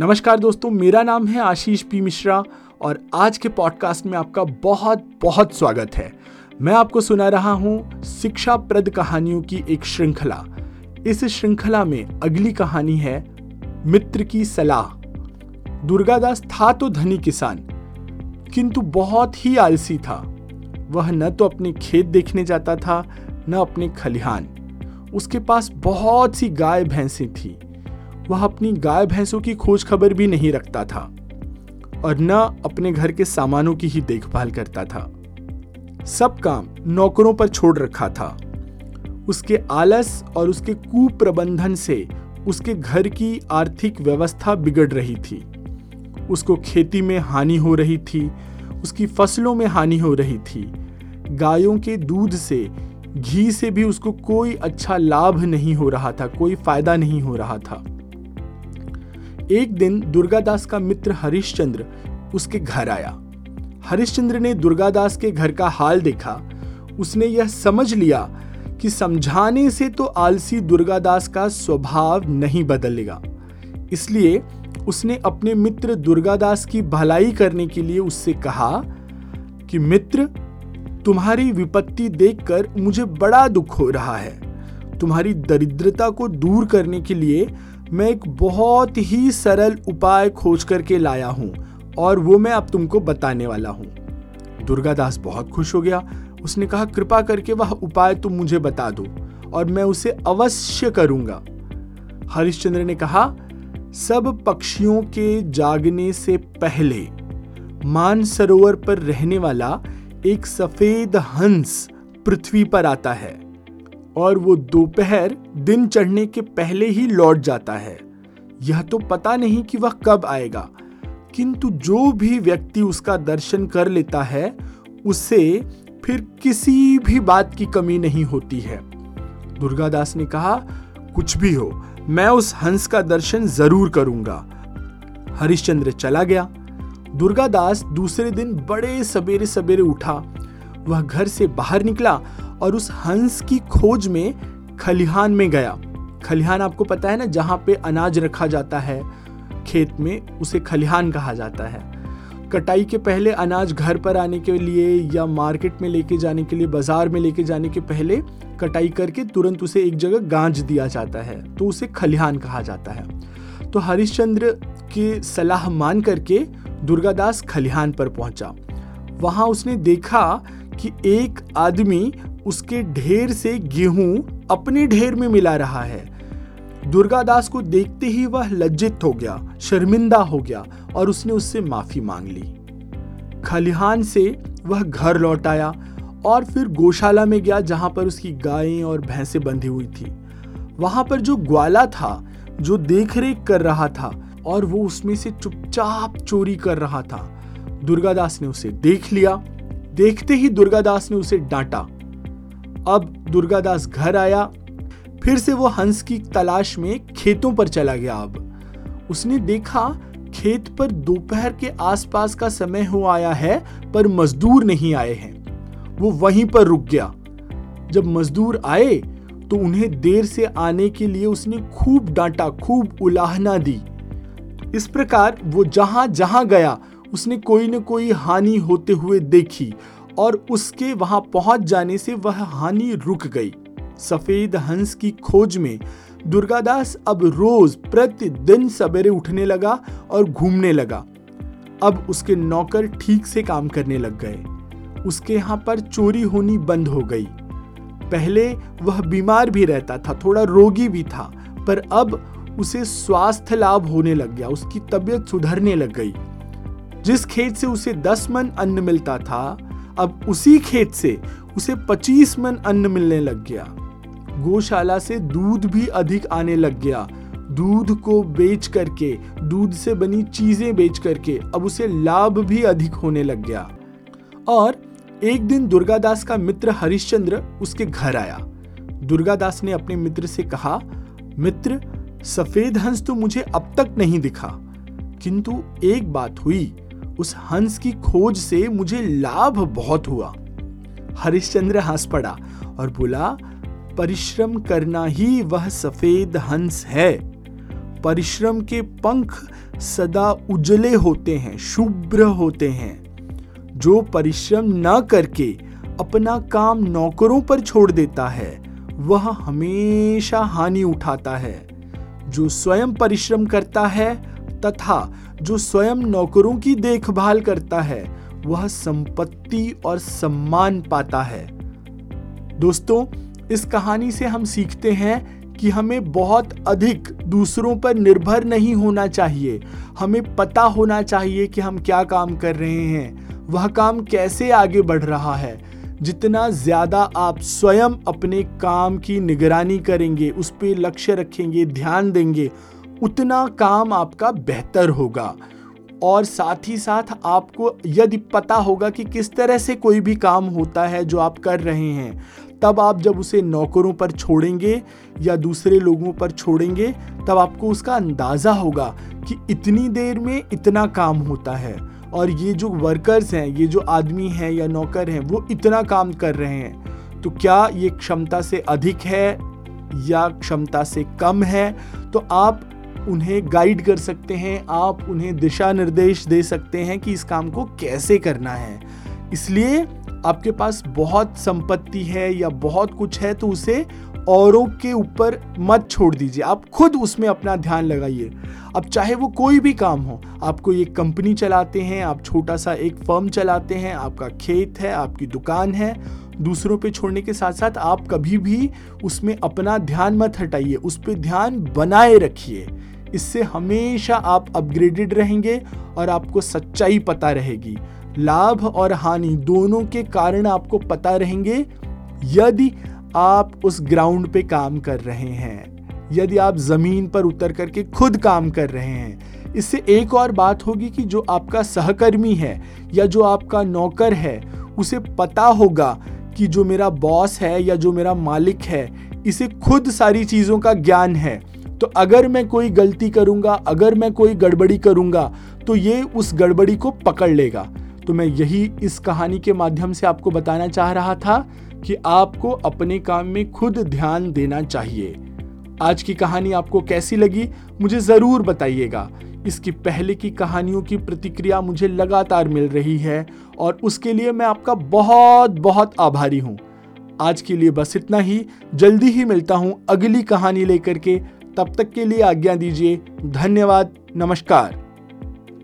नमस्कार दोस्तों, मेरा नाम है आशीष पी मिश्रा और आज के पॉडकास्ट में आपका बहुत बहुत स्वागत है। मैं आपको सुना रहा हूँ शिक्षा प्रद कहानियों की एक श्रृंखला। इस श्रृंखला में अगली कहानी है, मित्र की सलाह। दुर्गादास था तो धनी किसान, किंतु बहुत ही आलसी था। वह न तो अपने खेत देखने जाता था, न अपने खलिहान। उसके पास बहुत सी गाय, भैंसें थी। वह अपनी गाय भैंसों की खोज खबर भी नहीं रखता था, और न अपने घर के सामानों की ही देखभाल करता था। सब काम नौकरों पर छोड़ रखा था। उसके आलस और उसके कुप्रबंधन से उसके घर की आर्थिक व्यवस्था बिगड़ रही थी। उसको खेती में हानि हो रही थी, उसकी फ़सलों में हानि हो रही थी। गायों के दूध से, घी से भी उसको कोई अच्छा लाभ नहीं हो रहा था, कोई फ़ायदा नहीं हो रहा था। एक दिन दुर्गादास का मित्र हरिश्चंद्र उसके घर आया। हरिश्चंद्र ने दुर्गादास के घर का हाल देखा। उसने यह समझ लिया कि समझाने से तो आलसी दुर्गादास का स्वभाव नहीं बदलेगा इसलिए उसने अपने मित्र दुर्गादास की भलाई करने के लिए उससे कहा कि, मित्र, तुम्हारी विपत्ति देखकर मुझे बड़ा दुख हो रहा है। तुम्हारी दरिद्रता को दूर करने के लिए मैं एक बहुत ही सरल उपाय खोज करके लाया हूँ, और वो मैं अब तुमको बताने वाला हूँ। दुर्गादास बहुत खुश हो गया। उसने कहा, कृपा करके वह उपाय तुम मुझे बता दो, और मैं उसे अवश्य करूँगा। हरिश्चंद्र ने कहा, सब पक्षियों के जागने से पहले मान सरोवर पर रहने वाला एक सफ़ेद हंस पृथ्वी पर आता है। और वो दोपहर दिन चढ़ने के पहले ही लौट जाता है। यह तो पता नहीं कि वह कब आएगा, किंतु जो भी व्यक्ति उसका दर्शन कर लेता है, उसे फिर किसी भी बात की कमी नहीं होती है। दुर्गादास ने कहा, कुछ भी हो, मैं उस हंस का दर्शन ज़रूर करूँगा। हरिश्चंद्र चला गया। दुर्गादास दूसरे दिन बड़े सवेरे सवेरे उठा वह घर से बाहर निकला और उस हंस की खोज में खलिहान में गया। खलिहान आपको पता है ना, जहाँ पे अनाज रखा जाता है, खेत में उसे खलिहान कहा जाता है। कटाई के पहले अनाज घर पर आने के लिए या मार्केट में लेके जाने के लिए, बाज़ार में लेके जाने के पहले कटाई करके तुरंत उसे एक जगह गांज दिया जाता है तो उसे खलिहान कहा जाता है। तो हरिश्चंद्र की सलाह मान करके दुर्गादास खलिहान पर पहुँचा। वहाँ उसने देखा कि एक आदमी उसके ढेर से गेहूँ अपने ढेर में मिला रहा है। दुर्गादास को देखते ही वह लज्जित हो गया, शर्मिंदा हो गया और उसने उससे माफ़ी मांग ली। खलिहान से वह घर लौट आया और फिर गौशाला में गया जहाँ पर उसकी गायें और भैंसें बंधी हुई थी। वहाँ पर जो ग्वाला था, जो देखरेख कर रहा था और वो उसमें से चुपचाप चोरी कर रहा था दुर्गादास ने उसे देख लिया। देखते ही दुर्गादास ने उसे डांटा। अब दुर्गादास घर आया, फिर से वो हंस की तलाश में खेतों पर चला गया। अब उसने देखा, खेत पर दोपहर के आसपास का समय हो आया है, पर मजदूर नहीं आए हैं। वो वहीं पर रुक गया। जब मजदूर आए तो उन्हें देर से आने के लिए उसने खूब डांटा, खूब उलाहना दी। इस प्रकार वो जहाँ जहाँ गया उसने कोई न कोई हानि होते हुए देखी और उसके वहाँ पहुँच जाने से वह हानि रुक गई। सफ़ेद हंस की खोज में दुर्गादास अब रोज प्रतिदिन सवेरे उठने लगा और घूमने लगा। अब उसके नौकर ठीक से काम करने लग गए। उसके यहाँ पर चोरी होनी बंद हो गई। पहले वह बीमार भी रहता था, थोड़ा रोगी भी था, पर अब उसे स्वास्थ्य लाभ होने लग गया, उसकी तबीयत सुधरने लग गई। जिस खेत से उसे दस मन अन्न मिलता था, अब उसी खेत से उसे पच्चीस मन अन्न मिलने लग गया। गौशाला से दूध भी अधिक आने लग गया। दूध को बेच करके, दूध से बनी चीज़ें बेच करके, अब उसे लाभ भी अधिक होने लग गया। और एक दिन दुर्गादास का मित्र हरिश्चंद्र उसके घर आया। दुर्गादास ने अपने मित्र से कहा, मित्र, सफ़ेद हंस तो मुझे अब तक नहीं दिखा। किंतु एक बात हुई। उस हंस की खोज से मुझे लाभ बहुत हुआ। हरिश्चंद्र हंस पड़ा और बोला, परिश्रम करना ही वह सफ़ेद हंस है। परिश्रम के पंख सदा उजले होते हैं, शुभ्र होते हैं। जो परिश्रम न करके अपना काम नौकरों पर छोड़ देता है, वह हमेशा हानि उठाता है। जो स्वयं परिश्रम करता है, तथा जो स्वयं नौकरों की देखभाल करता है, वह संपत्ति और सम्मान पाता है। दोस्तों, इस कहानी से हम सीखते हैं कि हमें बहुत अधिक दूसरों पर निर्भर नहीं होना चाहिए। हमें पता होना चाहिए कि हम क्या काम कर रहे हैं, वह काम कैसे आगे बढ़ रहा है। जितना ज़्यादा आप स्वयं अपने काम की निगरानी करेंगे, उस पर लक्ष्य रखेंगे, ध्यान देंगे उतना काम आपका बेहतर होगा। और साथ ही साथ आपको यदि पता होगा कि किस तरह से कोई भी काम होता है जो आप कर रहे हैं, तब आप जब उसे नौकरों पर छोड़ेंगे या दूसरे लोगों पर छोड़ेंगे, तब आपको उसका अंदाज़ा होगा कि इतनी देर में इतना काम होता है। और ये जो वर्कर्स हैं, ये जो आदमी हैं या नौकर हैं, वो इतना काम कर रहे हैं। तो क्या ये क्षमता से अधिक है या क्षमता से कम है? तो आप उन्हें गाइड कर सकते हैं, आप उन्हें दिशा निर्देश दे सकते हैं कि इस काम को कैसे करना है। इसलिए आपके पास बहुत संपत्ति है या बहुत कुछ है तो उसे औरों के ऊपर मत छोड़ दीजिए। आप खुद उसमें अपना ध्यान लगाइए। अब चाहे वो कोई भी काम हो आप कोई एक कंपनी चलाते हैं, आप छोटा सा एक फर्म चलाते हैं, आपका खेत है, आपकी दुकान है, दूसरों पे छोड़ने के साथ साथ आप कभी भी उसमें अपना ध्यान मत हटाइए। उस पर ध्यान बनाए रखिए। इससे हमेशा आप अपग्रेडेड रहेंगे और आपको सच्चाई पता रहेगी। लाभ और हानि दोनों के कारण आपको पता रहेंगे यदि आप उस ग्राउंड पे काम कर रहे हैं, यदि आप ज़मीन पर उतर करके खुद काम कर रहे हैं। इससे एक और बात होगी कि जो आपका सहकर्मी है या जो आपका नौकर है, उसे पता होगा कि जो मेरा बॉस है या जो मेरा मालिक है, इसे खुद सारी चीज़ों का ज्ञान है। तो अगर मैं कोई गलती करूँगा, अगर मैं कोई गड़बड़ी करूँगा तो ये उस गड़बड़ी को पकड़ लेगा। तो मैं यही इस कहानी के माध्यम से आपको बताना चाह रहा था कि आपको अपने काम में खुद ध्यान देना चाहिए। आज की कहानी आपको कैसी लगी, मुझे ज़रूर बताइएगा। इसकी पहले की कहानियों की प्रतिक्रिया मुझे लगातार मिल रही है और उसके लिए मैं आपका बहुत बहुत आभारी हूँ। आज के लिए बस इतना ही। जल्दी ही मिलता हूँ अगली कहानी लेकर के। तब तक के लिए आज्ञा दीजिए। धन्यवाद। नमस्कार।